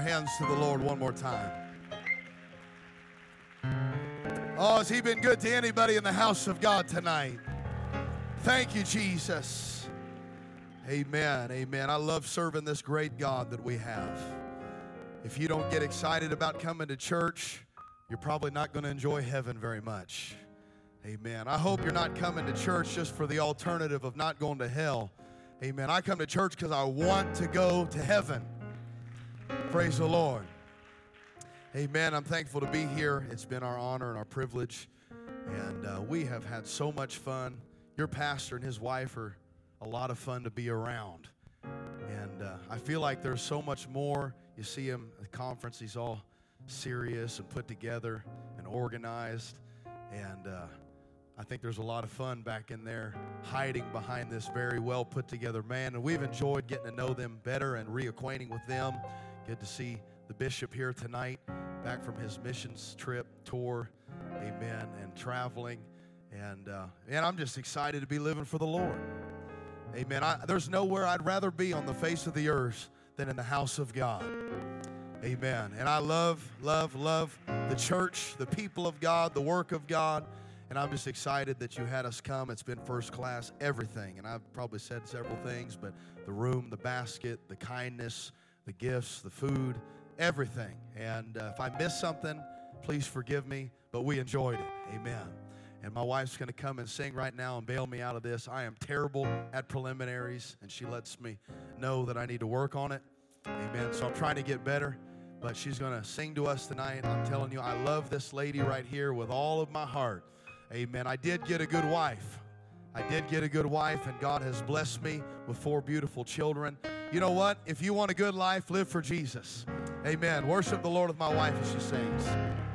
hands to the Lord one more time. Oh, has He been good to anybody in the house of God tonight? Thank you, Jesus. Amen. Amen. I love serving this great God that we have. If you don't get excited about coming to church, you're probably not going to enjoy heaven very much. Amen. I hope you're not coming to church just for the alternative of not going to hell. Amen. I come to church because I want to go to heaven. Praise the Lord. Amen. I'm thankful to be here. It's been our honor and our privilege. And uh, we have had so much fun. Your pastor and his wife are a lot of fun to be around. And uh, I feel like there's so much more. You see him at the conference, he's all serious and put together and organized. And uh, I think there's a lot of fun back in there hiding behind this very well put together man. And we've enjoyed getting to know them better and reacquainting with them. Good to see the bishop here tonight, back from his missions trip, tour, amen, and traveling. And, uh, I'm just excited to be living for the Lord. Amen. I, there's nowhere I'd rather be on the face of the earth than in the house of God. Amen. And I love, love, love the church, the people of God, the work of God. And I'm just excited that you had us come. It's been first class, everything. And I've probably said several things, but the room, the basket, the kindness, the gifts, the food, everything. And uh, if I missed something, please forgive me, but we enjoyed it. Amen. And my wife's going to come and sing right now and bail me out of this. I am terrible at preliminaries, and she lets me know that I need to work on it. Amen. So I'm trying to get better, but she's going to sing to us tonight. I'm telling you, I love this lady right here with all of my heart. Amen. I did get a good wife. I did get a good wife, and God has blessed me with four beautiful children. You know what? If you want a good life, live for Jesus. Amen. Worship the Lord with my wife as she sings.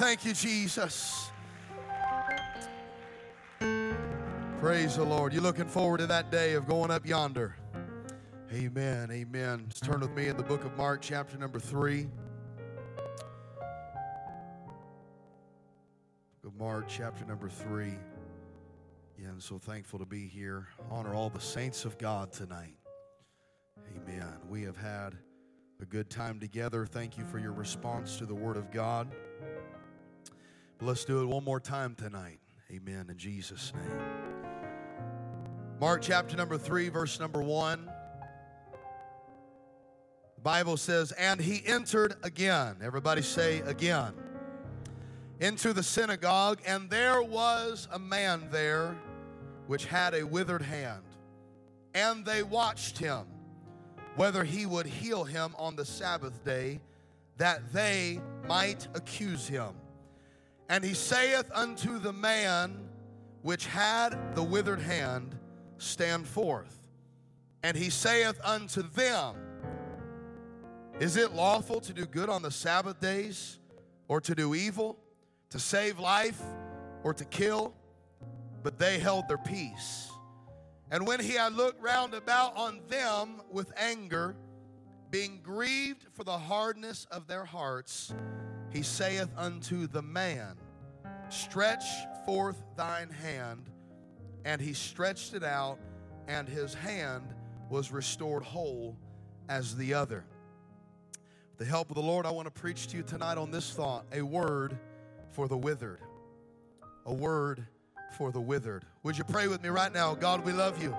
Thank you, Jesus. Praise the Lord. You're looking forward to that day of going up yonder? Amen. Amen. Turn with me in the book of Mark, chapter number three. Of Mark, chapter number three. Yeah, I'm so thankful to be here. Honor all the saints of God tonight. Amen. We have had a good time together. Thank you for your response to the Word of God. Let's do it one more time tonight. Amen. In Jesus' name. Mark chapter number 3, verse number 1. The Bible says, And he entered again. Everybody say again. Into the synagogue, and there was a man there which had a withered hand. And they watched him whether he would heal him on the Sabbath day, that they might accuse him. And he saith unto the man which had the withered hand, Stand forth. And he saith unto them, Is it lawful to do good on the Sabbath days, or to do evil, to save life, or to kill? But they held their peace. And when he had looked round about on them with anger, being grieved for the hardness of their hearts, he saith unto the man, Stretch forth thine hand. And he stretched it out, and his hand was restored whole as the other. With the help of the Lord, I want to preach to you tonight on this thought a word for the withered. A word for the withered. Would you pray with me right now? God, we love you.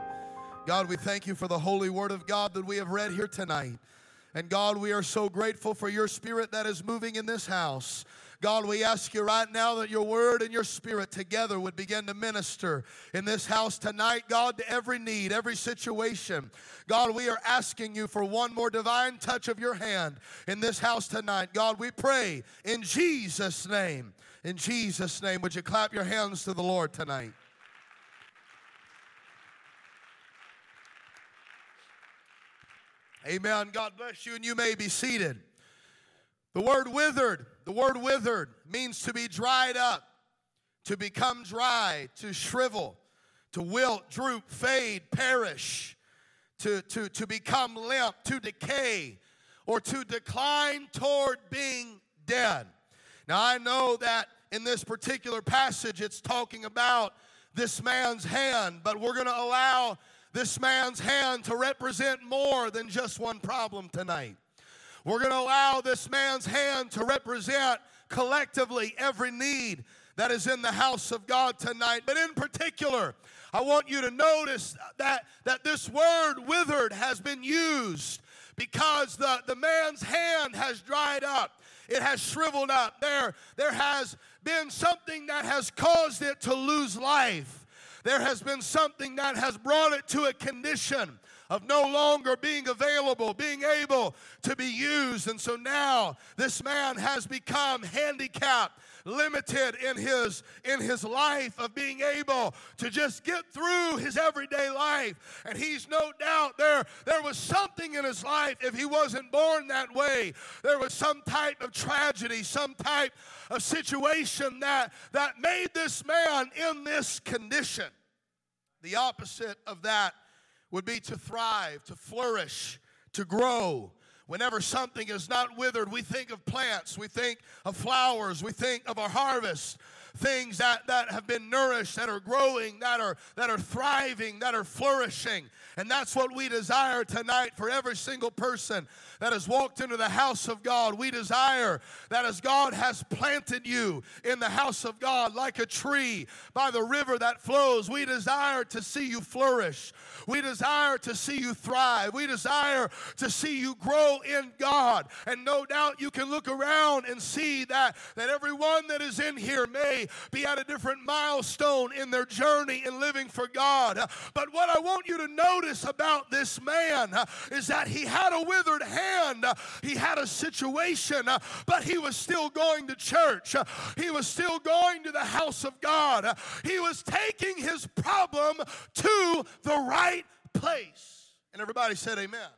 God, we thank you for the holy word of God that we have read here tonight. And God, we are so grateful for your spirit that is moving in this house. God, we ask you right now that your word and your spirit together would begin to minister in this house tonight, God, to every need, every situation. God, we are asking you for one more divine touch of your hand in this house tonight. God, we pray in Jesus' name. In Jesus' name, would you clap your hands to the Lord tonight? Amen. God bless you, and you may be seated. The word withered, the word withered means to be dried up, to become dry, to shrivel, to wilt, droop, fade, perish, to, to, to become limp, to decay, or to decline toward being dead. Now, I know that in this particular passage it's talking about this man's hand, but we're going to allow this man's hand to represent more than just one problem tonight. We're going to allow this man's hand to represent collectively every need that is in the house of God tonight. But in particular, I want you to notice that, that this word withered has been used because the, the man's hand has dried up it has shriveled up. There, there has been something that has caused it to lose life. There has been something that has brought it to a condition of no longer being available, being able to be used. And so now this man has become handicapped limited in his in his life of being able to just get through his everyday life. And he's no doubt there there was something in his life if he wasn't born that way there was some type of tragedy some type of situation that that made this man in this condition. The opposite of that would be to thrive to flourish to grow Whenever something is not withered, we think of plants, we think of flowers, we think of our harvest things that, that have been nourished, that are growing, that are, that are thriving, that are flourishing. And that's what we desire tonight for every single person that has walked into the house of God. We desire that as God has planted you in the house of God like a tree by the river that flows, we desire to see you flourish. We desire to see you thrive. We desire to see you grow in God. And no doubt you can look around and see that, that everyone that is in here may be at a different milestone in their journey in living for God. But what I want you to notice about this man uh, is that he had a withered hand, uh, he had a situation, uh, but he was still going to church. He was still going to the house of God. He was taking his problem to the right place. And everybody said, Amen.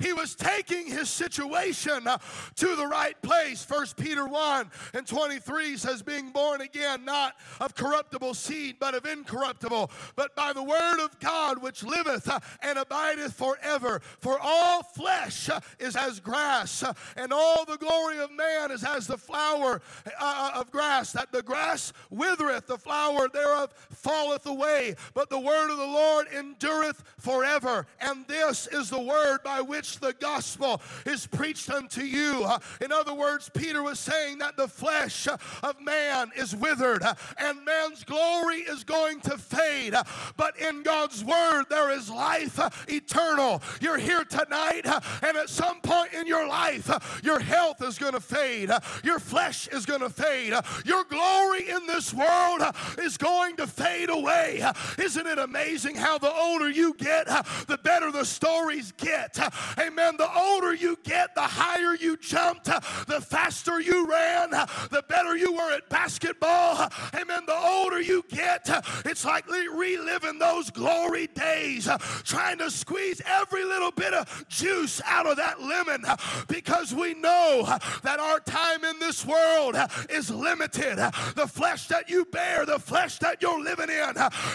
He was taking his situation uh, to the right place. First Peter 1 and 23 says, Being born again, not of corruptible seed, but of incorruptible, but by the word of God which liveth uh, and abideth forever. For all flesh uh, is as grass, and all the glory of man is as the flower of grass, that the grass withereth, the flower thereof falleth away, but the word of the Lord endureth forever. And this is the word by which the gospel is preached unto you. In other words, Peter was saying that the flesh of man is withered and man's glory is going to fade. But in God's word, there is life eternal. You're here tonight, and at some point in your life, your health is going to fade, your flesh is going to fade, your glory in this world is going to fade away. Isn't it amazing how the older you get, the better the stories get? Amen. The older you get, the higher you jumped, the faster you ran, the better you were at basketball. Amen. The older you get, it's like reliving those glory days, trying to squeeze every little bit of juice out of that lemon because we know that our time in this world is limited. The flesh that you bear, the flesh that you're living in,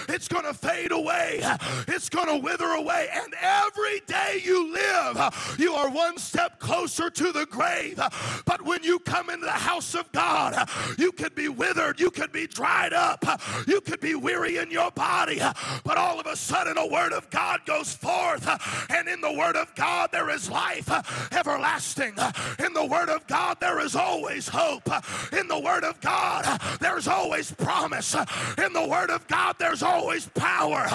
it's going to fade away, it's going to wither away, and every day you live, you are one step closer to the grave. But when you come into the house of God, you could be withered, you could be dried up, you could be weary in your body, but all of a sudden a word of God goes forth, and in the word of God there is life everlasting. In the word of God there is always hope. In the word of God there's always promise. In the word of God there's always power.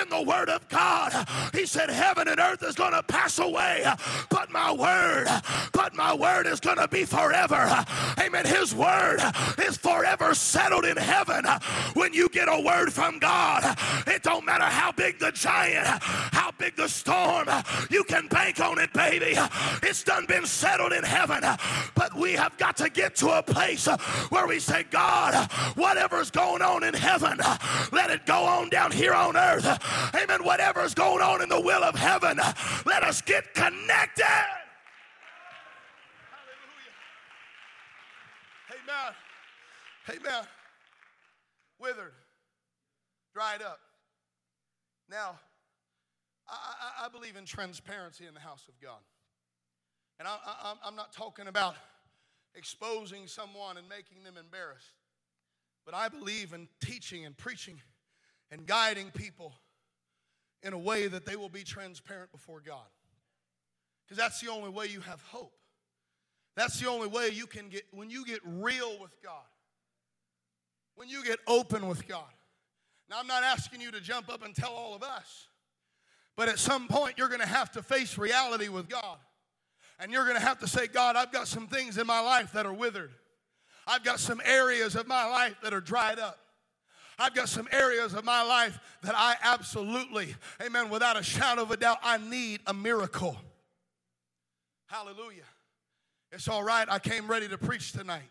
In the word of God, he said heaven and earth is going to pass away, uh, but my word, but my word is going to be forever. Amen. His word is forever settled in heaven. When you get a word from God, it don't matter how big the giant, how big the storm, you can bank on it, baby. It's done been settled in heaven. But we have got to get to a place where we say, God, whatever's going on in heaven, let it go on down here on earth. Amen. Whatever's going on in the will of heaven, let us get connected. Hallelujah. Amen. Amen. Withered, dried up. Now, I, I, I believe in transparency in the house of God. And I, I, I'm not talking about exposing someone and making them embarrassed, but I believe in teaching and preaching and guiding people in a way that they will be transparent before God. Because that's the only way you have hope. That's the only way you can get, when you get real with God, when you get open with God. Now, I'm not asking you to jump up and tell all of us, but at some point, you're going to have to face reality with God. And you're going to have to say, God, I've got some things in my life that are withered. I've got some areas of my life that are dried up. I've got some areas of my life that I absolutely, amen, without a shadow of a doubt, I need a miracle. Hallelujah. It's all right. I came ready to preach tonight.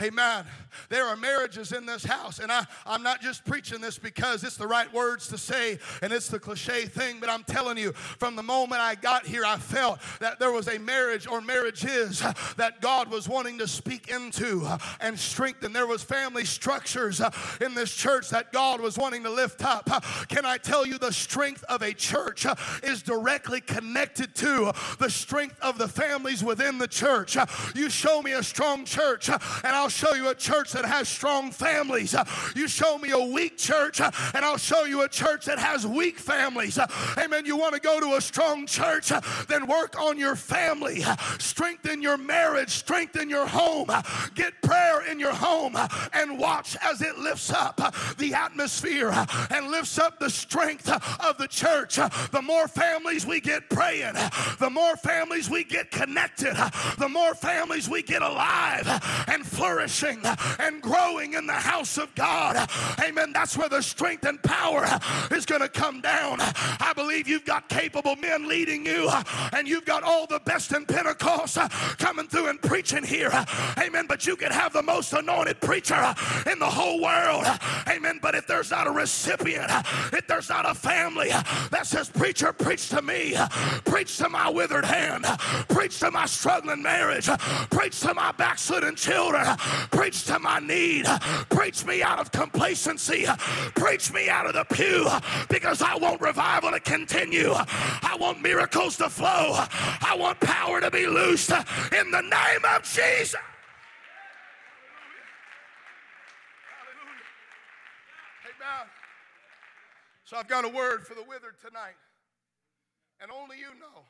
Amen. There are marriages in this house, and I, I'm not just preaching this because it's the right words to say and it's the cliche thing, but I'm telling you, from the moment I got here, I felt that there was a marriage or marriages that God was wanting to speak into and strengthen. There was family structures in this church that God was wanting to lift up. Can I tell you the strength of a church is directly connected to the strength of the families within the church. You show me a strong church, and I'll show you a church that has strong families. Uh, you show me a weak church, uh, and I'll show you a church that has weak families. Uh, amen. You want to go to a strong church, then work on your family, strengthen your marriage, strengthen your home, get prayer in your home, and watch as it lifts up the atmosphere and lifts up the strength of the church. The more families we get praying, the more families we get connected, the more families we get alive and flourishing flourishing and growing in the house of God, amen, that's where the strength and power is going to come down. I believe you've got capable men leading you, and you've got all the best in Pentecost coming through and preaching here, amen. But you could have the most anointed preacher in the whole world, amen. But if there's not a recipient, if there's not a family that says, Preacher, preach to me, preach to my withered hand, preach to my struggling marriage, preach to my backslidden children, preach to my need, preach me out of complacency, preach me out of the pew because I want revival to continue. I want miracles to flow. I want power to be loosed in the name of Jesus. So I've got a word for the withered tonight. And only you know,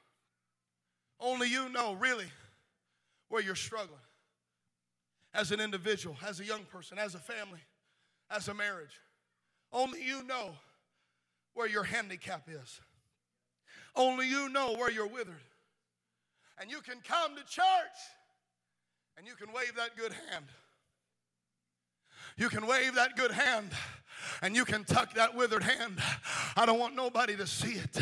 only you know really where you're struggling as an individual, as a young person, as a family, as a marriage. Only you know where your handicap is. Only you know where you're withered. And you can come to church and you can wave that good hand. You can wave that good hand and you can tuck that withered hand. I don't want nobody to see it.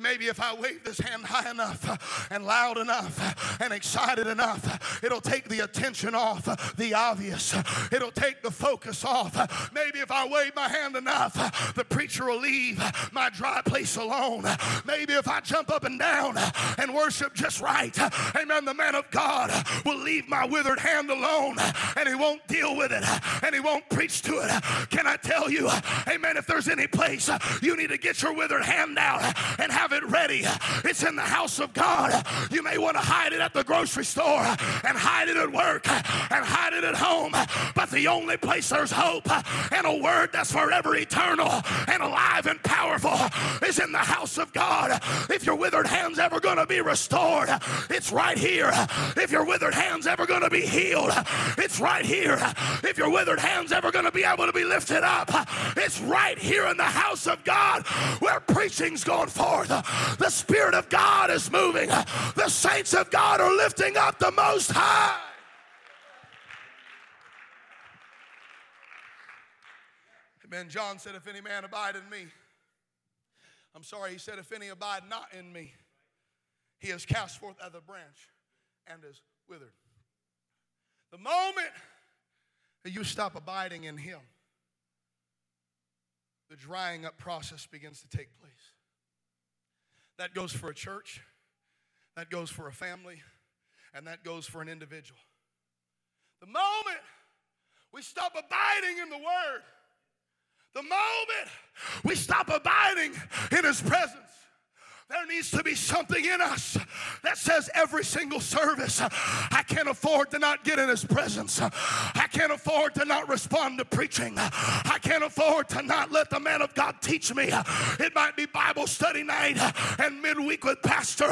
Maybe if I wave this hand high enough and loud enough and excited enough, it'll take the attention off the obvious. It'll take the focus off. Maybe if I wave my hand enough, the preacher will leave my dry place alone. Maybe if I jump up and down and worship just right, amen, the man of God will leave my withered hand alone and he won't deal with it and he won't preach to it. Can I tell you? amen, if there's any place you need to get your withered hand out and have it ready, it's in the house of God. You may want to hide it at the grocery store and hide it at work and hide it at home, but the only place there's hope and a word that's forever eternal and alive and powerful is in the house of God. If your withered hand's ever going to be restored, it's right here. If your withered hand's ever going to be healed, it's right here. If your withered hand's ever going to be able to be lifted up, it's right here in the house of God where preaching's going forth. The Spirit of God is moving. The saints of God are lifting up the Most High. Amen. John said, If any man abide in me, I'm sorry, he said, If any abide not in me, he is cast forth as a branch and is withered. The moment that you stop abiding in him, the drying up process begins to take place. That goes for a church, that goes for a family, and that goes for an individual. The moment we stop abiding in the Word, the moment we stop abiding in His presence, there needs to be something in us that says every single service, I can't afford to not get in His presence. I can't afford to not respond to preaching. I can't afford to not let the man of God teach me. It might be Bible study night and midweek with Pastor,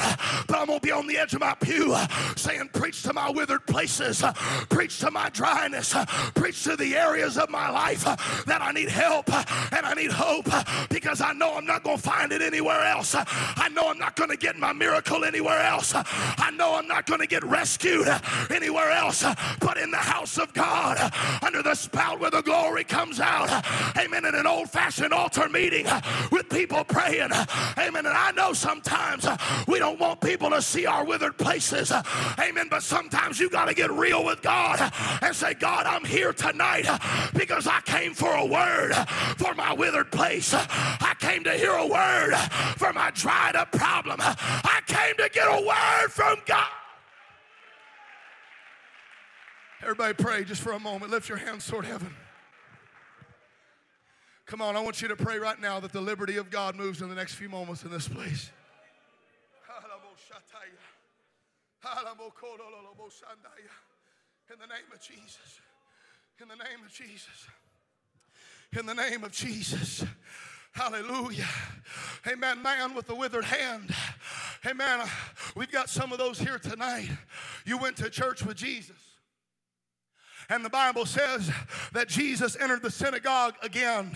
but I'm going to be on the edge of my pew saying, Preach to my withered places, preach to my dryness, preach to the areas of my life that I need help and I need hope because I know I'm not going to find it anywhere else. I know I'm not going to get my miracle anywhere else. I know I'm not going to get rescued anywhere else but in the house of God under the spout where the glory comes out. Amen. In an old fashioned altar meeting with people praying. Amen. And I know sometimes we don't want people to see our withered places. Amen. But sometimes you got to get real with God and say, God, I'm here tonight because I came for a word for my withered place. I came to hear a word for my dry a problem. I came to get a word from God. Everybody pray just for a moment. Lift your hands toward heaven. Come on, I want you to pray right now that the liberty of God moves in the next few moments in this place. In the name of Jesus. In the name of Jesus. In the name of Jesus. Hallelujah. Amen. Man with the withered hand. Amen. We've got some of those here tonight. You went to church with Jesus. And the Bible says that Jesus entered the synagogue again.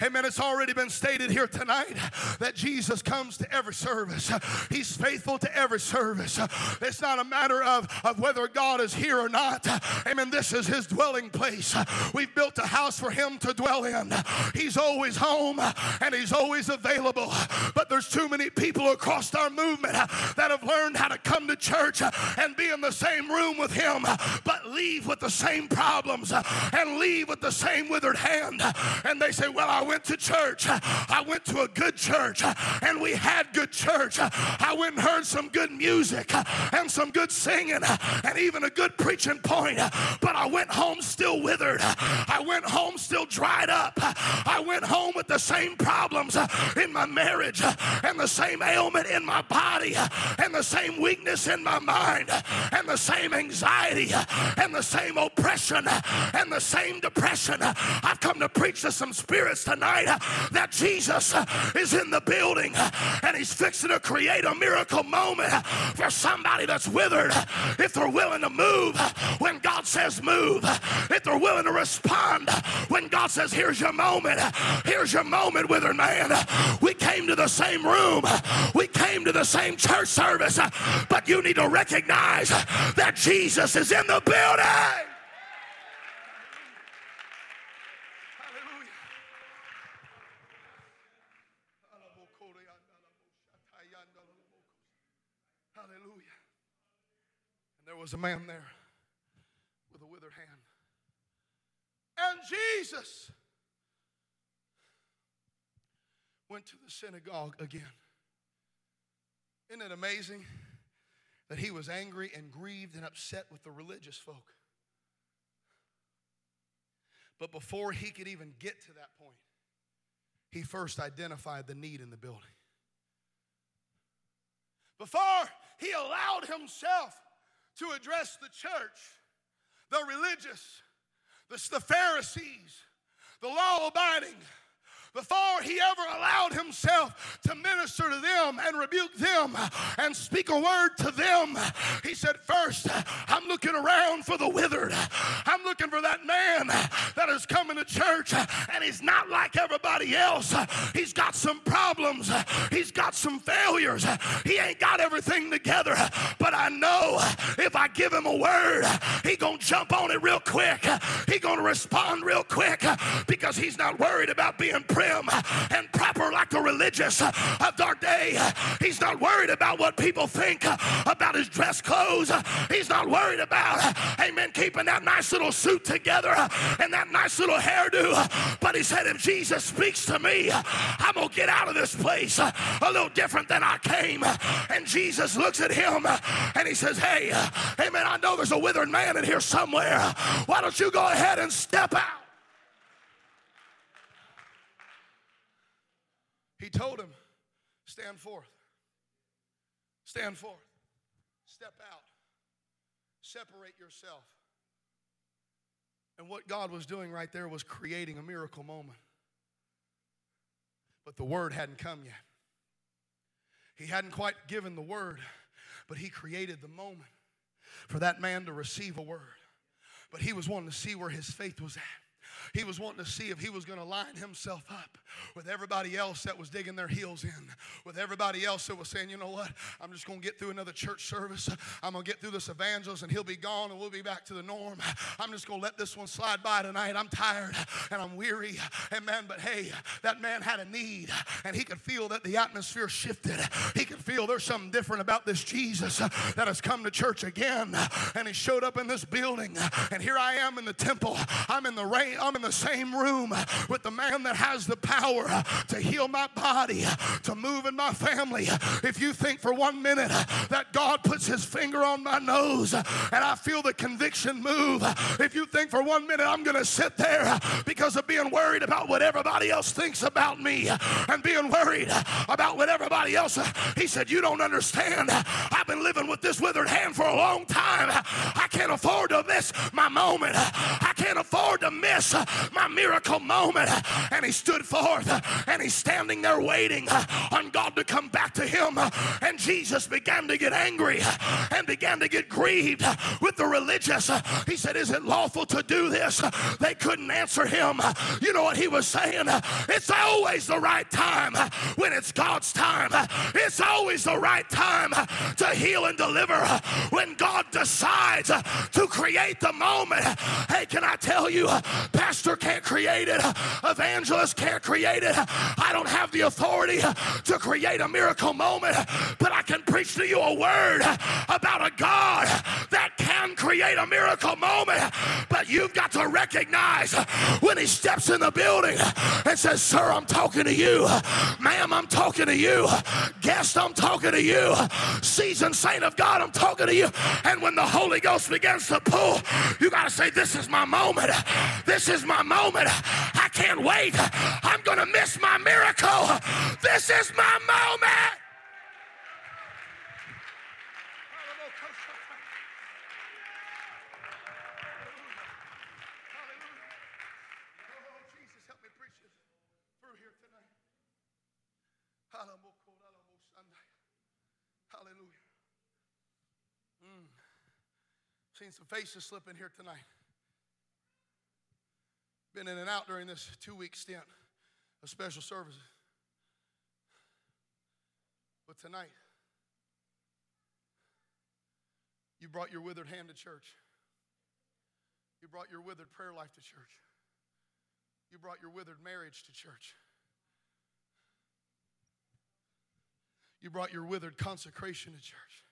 Amen. It's already been stated here tonight that Jesus comes to every service. He's faithful to every service. It's not a matter of, of whether God is here or not. Amen. This is his dwelling place. We've built a house for him to dwell in. He's always home and he's always available. But there's too many people across our movement that have learned how to come to church and be in the same room with him, but leave with the same problems uh, and leave with the same withered hand. And they say, Well, I went to church. I went to a good church uh, and we had good church. I went and heard some good music uh, and some good singing and even a good preaching point. But I went home still withered. I went home still dried up. I went home with the same problems in my marriage and the same ailment in my body and the same weakness in my mind and the same anxiety and the same oppression and the same depression. I've come to preach to some spirits tonight that Jesus is in the building and he's fixing to create a miracle moment for somebody that's withered if they're willing to move when God says move, if they're willing to respond when God says, Here's your moment, here's your moment, withered man. We came to the same room, we came to the same church service, but you need to recognize that Jesus is in the building. Was a man there with a withered hand. And Jesus went to the synagogue again. Isn't it amazing that he was angry and grieved and upset with the religious folk? But before he could even get to that point, he first identified the need in the building. Before he allowed himself to address the church, the religious, the, the Pharisees, the law abiding, before he ever allowed himself to minister to them and rebuke them and speak a word to them, he said, First, I'm looking around for the withered. I'm looking for that man that is coming to church and he's not like everybody else. He's got some problems, he's got some failures, he ain't got everything together. But I know if I give him a word, he gonna jump on it real quick. He gonna respond real quick because he's not worried about being prim and proper like the religious of our day. He's not worried about what people think about his dress clothes. He's not worried about, amen, keeping that nice little suit together and that nice little hairdo. But he said, if Jesus speaks to me, I'm going to get out of this place a little different than I came. And Jesus looks at him and he says, hey, amen, I know there's a withered man in here somewhere. Why don't you go ahead and step out? He told him, Stand forth. Stand forth. Step out. Separate yourself. And what God was doing right there was creating a miracle moment. But the word hadn't come yet. He hadn't quite given the word, but he created the moment for that man to receive a word. But he was wanting to see where his faith was at. He was wanting to see if he was going to line himself up with everybody else that was digging their heels in, with everybody else that was saying, you know what, I'm just going to get through another church service. I'm going to get through this evangelist and he'll be gone and we'll be back to the norm. I'm just going to let this one slide by tonight. I'm tired and I'm weary. Amen. But hey, that man had a need and he could feel that the atmosphere shifted. He could feel there's something different about this Jesus that has come to church again. And he showed up in this building. And here I am in the temple. I'm in the rain. I'm in the same room with the man that has the power to heal my body, to move in my family. If you think for one minute that God puts his finger on my nose and I feel the conviction move, if you think for one minute I'm going to sit there because of being worried about what everybody else thinks about me and being worried about what everybody else, he said, You don't understand. I've been living with this withered hand for a long time. I can't afford to miss my moment. I can't afford to miss my miracle moment. And he stood forth and he's standing there waiting on God to come back to him. And Jesus began to get angry and began to get grieved with the religious. He said, Is it lawful to do this? They couldn't answer him. You know what he was saying? It's always the right time when it's God's time. It's always the right time to heal and deliver when God decides to create the moment. Hey, can I tell you, Pastor can't create it, evangelist can't create it. I don't have the authority to create a miracle moment, but I can preach to you a word about a God that can create a miracle moment. But you've got to recognize when He steps in the building and says, Sir, I'm talking to you. Ma'am, I'm talking to you. Guest, I'm talking to you. Seasoned saint of God, I'm talking to you. And when the Holy Ghost begins to pull, you got to say, This is my moment. This is my moment. I can't wait. I'm going to miss my miracle. This is my moment. Oh, Jesus, help me preach this through here tonight. Hallelujah. Mm. Seen some faces slip in here tonight. Been in and out during this two week stint of special services. But tonight, you brought your withered hand to church. You brought your withered prayer life to church. You brought your withered marriage to church. You brought your withered consecration to church.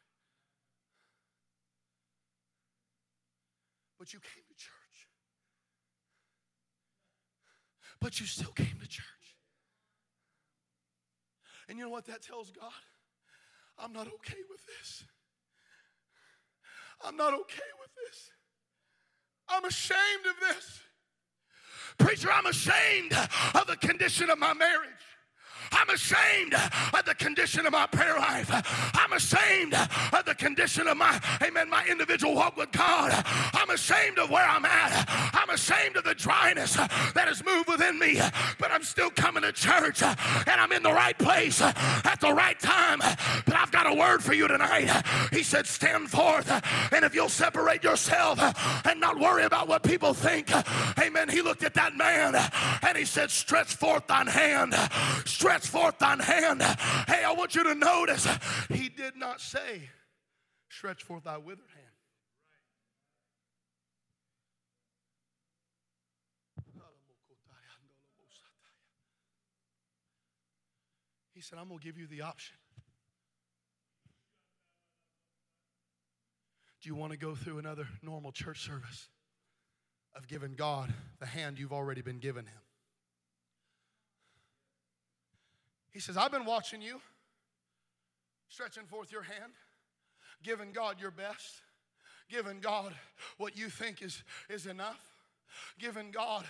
But you came to church. But you still came to church. And you know what that tells God? I'm not okay with this. I'm not okay with this. I'm ashamed of this. Preacher, I'm ashamed of the condition of my marriage. I'm ashamed of the condition of my prayer life. I'm ashamed of the condition of my, amen, my individual walk with God. I'm ashamed of where I'm at. I'm ashamed of the dryness that has moved within me, but I'm still coming to church and I'm in the right place at the right time. But I've got a word for you tonight. He said, Stand forth, and if you'll separate yourself and not worry about what people think, amen. He looked at that man and he said, Stretch forth thine hand. Stretch forth thine hand. Hey, I want you to notice, he did not say, Stretch forth thy withered hand. He said, I'm going to give you the option. Do you want to go through another normal church service of giving God the hand you've already been given Him? He says, I've been watching you, stretching forth your hand, giving God your best, giving God what you think is, is enough giving God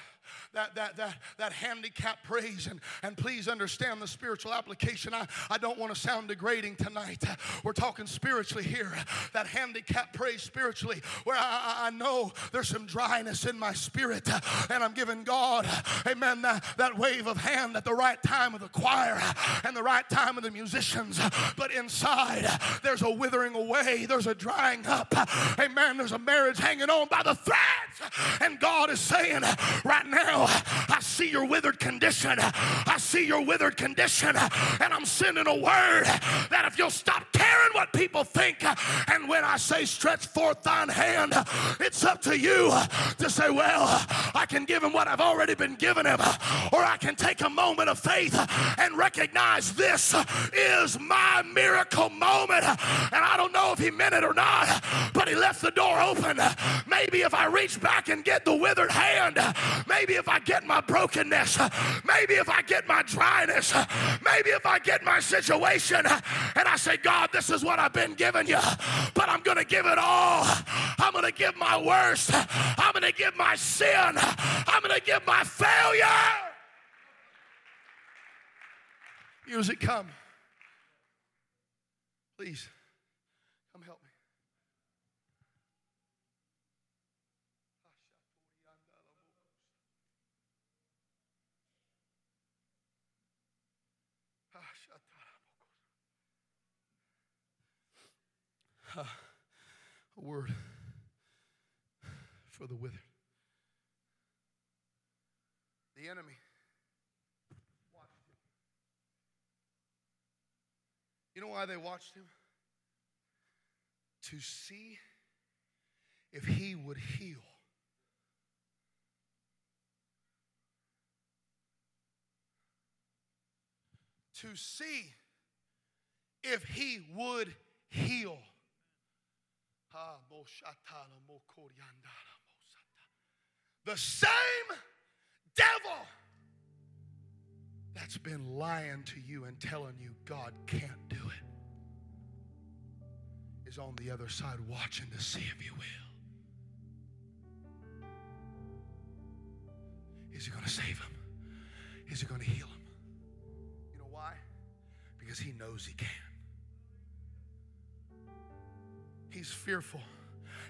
that that that that handicap praise. And and please understand the spiritual application. I, I don't want to sound degrading tonight. We're talking spiritually here. That handicap praise spiritually where I, I know there's some dryness in my spirit. And I'm giving God amen that, that wave of hand at the right time of the choir and the right time of the musicians. But inside there's a withering away. There's a drying up. Amen. There's a marriage hanging on by the threads. And God is saying right now, I see your withered condition. I see your withered condition. And I'm sending a word that if you'll stop caring what people think, and when I say stretch forth thine hand, it's up to you to say, well, I can give him what I've already been given him, or I can take a moment of faith and recognize this is my miracle moment. And I don't know if he meant it or not, but he left the door open. Maybe if I reach back and get the withered hand, maybe if I get my brokenness, maybe if I get my dryness, maybe if I get my situation, and I say, God, this is what I've been giving you, but I'm going to give it all. I'm going to give my worst. I'm going to give my sin. I'm going to give my failure. Music, come. Please, come help me. Uh, a word for the withered. The enemy watched him. You know why they watched him? To see if he would heal. To see if he would heal. The same devil that's been lying to you and telling you God can't do it is on the other side watching to see if you will. Is he going to save him? Is he going to heal him? You know why? Because he knows he can. He's fearful.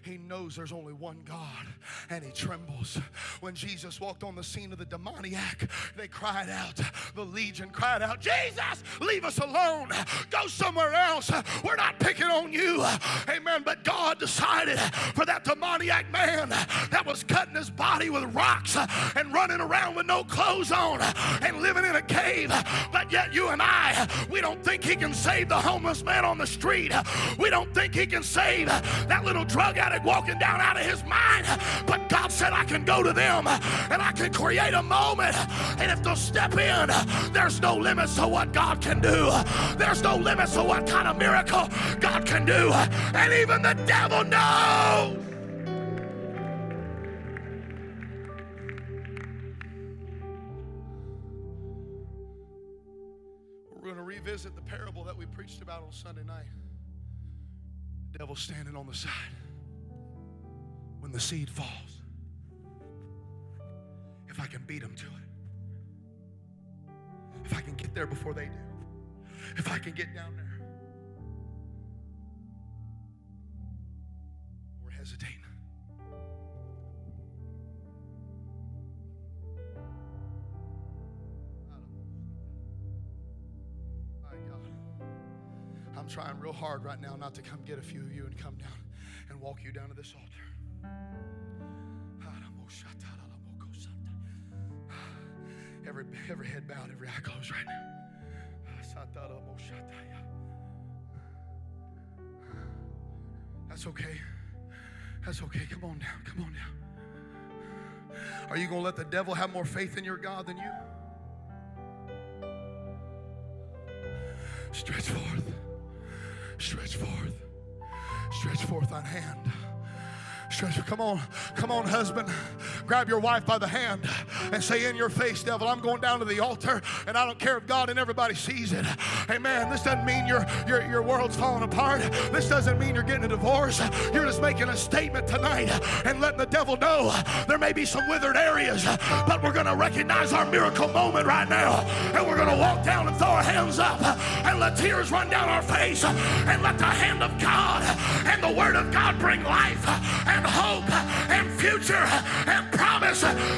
He knows there's only one God and he trembles. When Jesus walked on the scene of the demoniac, they cried out, the legion cried out, Jesus, leave us alone. Go somewhere else. We're not picking on you. Amen. But God decided for that demoniac man that was cutting his body with rocks and running around with no clothes on and living in a cave. But yet, you and I, we don't think he can save the homeless man on the street. We don't think he can save that little drug addict walking down out of his mind. But God said, I can go to them and I can create a moment. And if they'll step in, there's no limits to what God can do. There's no limits to what kind of miracle God can do. And even the devil knows. We're going to revisit the parable that we preached about on Sunday night. The devil standing on the side when the seed falls. If I can beat them to it, if I can get there before they do, if I can get down there, we're hesitating. I'm trying real hard right now not to come get a few of you and come down and walk you down to this altar. Every, every head bowed, every eye closed right now. That's okay. That's okay. Come on now. Come on now. Are you going to let the devil have more faith in your God than you? Stretch forth. Stretch forth. Stretch forth thine hand. Stretch. Come on. Come on, husband. Grab your wife by the hand and say, In your face, devil, I'm going down to the altar and I don't care if God and everybody sees it. Amen. This doesn't mean your, your, your world's falling apart. This doesn't mean you're getting a divorce. You're just making a statement tonight and letting the devil know there may be some withered areas, but we're going to recognize our miracle moment right now. And we're going to walk down and throw our hands up and let tears run down our face and let the hand of God and the word of God bring life and hope future and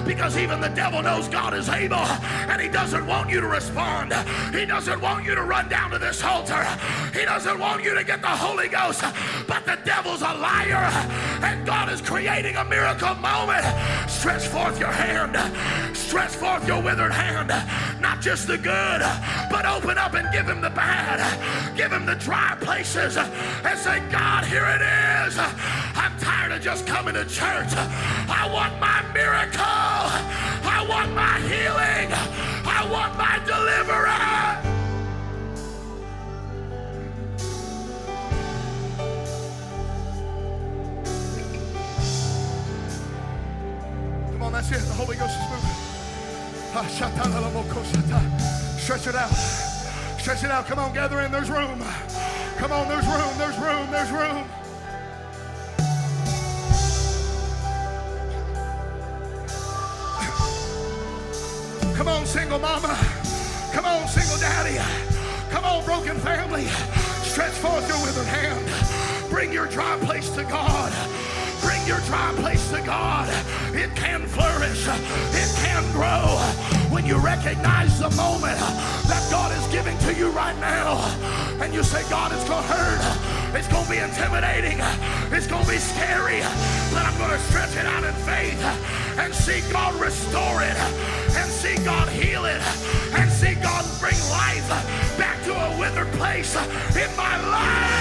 because even the devil knows God is able and he doesn't want you to respond. He doesn't want you to run down to this altar. He doesn't want you to get the Holy Ghost. But the devil's a liar and God is creating a miracle moment. Stretch forth your hand. Stretch forth your withered hand. Not just the good, but open up and give him the bad. Give him the dry places and say, God, here it is. I'm tired of just coming to church. I want my miracle. I want my healing. I want my deliverance. Come on, that's it. The Holy Ghost is moving. Ah, Stretch it out. Stretch it out. Come on, gather in. There's room. Come on, there's room. There's room. There's room. Come on, single mama. Come on, single daddy. Come on, broken family. Stretch forth your withered hand. Bring your dry place to God. Bring your dry place to God. It can flourish. It can grow. When you recognize the moment that God is giving to you right now, and you say, God, it's going to hurt. It's going to be intimidating. It's going to be scary. But I'm going to stretch it out in faith and see God restore it and see God heal it and see God bring life back to a withered place in my life.